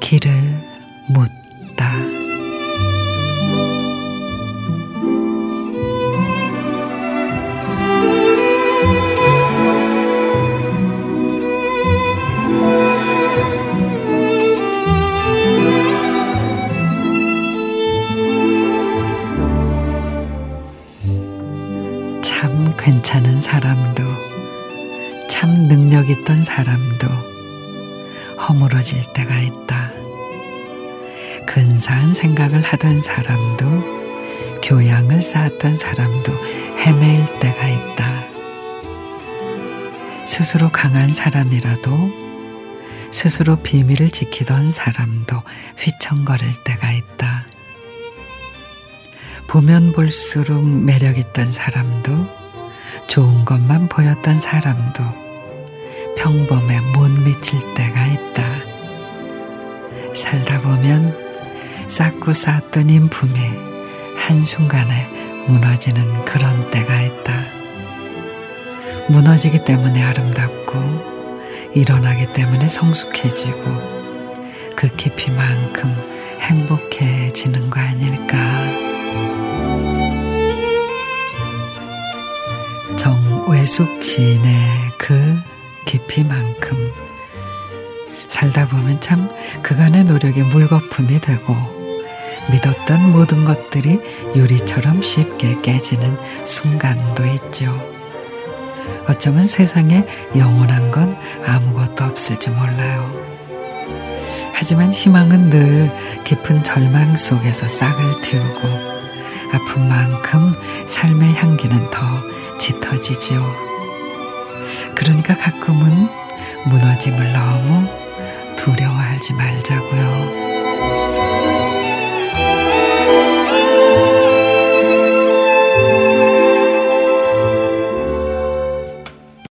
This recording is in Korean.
길을 묻다. 참 괜찮은 사람도, 참 능력 있던 사람도 허물어질 때가 있다. 근사한 생각을 하던 사람도, 교양을 쌓았던 사람도 헤매일 때가 있다. 스스로 강한 사람이라도 스스로 비밀을 지키던 사람도 휘청거릴 때가 있다. 보면 볼수록 매력 있던 사람도 좋은 것만 보였던 사람도 평범에 못 미칠 쌓고 쌓았던 인품이 한순간에 무너지는 그런 때가 있다. 무너지기 때문에 아름답고 일어나기 때문에 성숙해지고 그 깊이만큼 행복해지는 거 아닐까. 정외숙 시인의 그 깊이만큼 살다 보면 참 그간의 노력이 물거품이 되고 믿었던 모든 것들이 유리처럼 쉽게 깨지는 순간도 있죠. 어쩌면 세상에 영원한 건 아무것도 없을지 몰라요. 하지만 희망은 늘 깊은 절망 속에서 싹을 틔우고 아픈 만큼 삶의 향기는 더 짙어지지요. 그러니까 가끔은 무너짐을 너무 두려워하지 말자고요.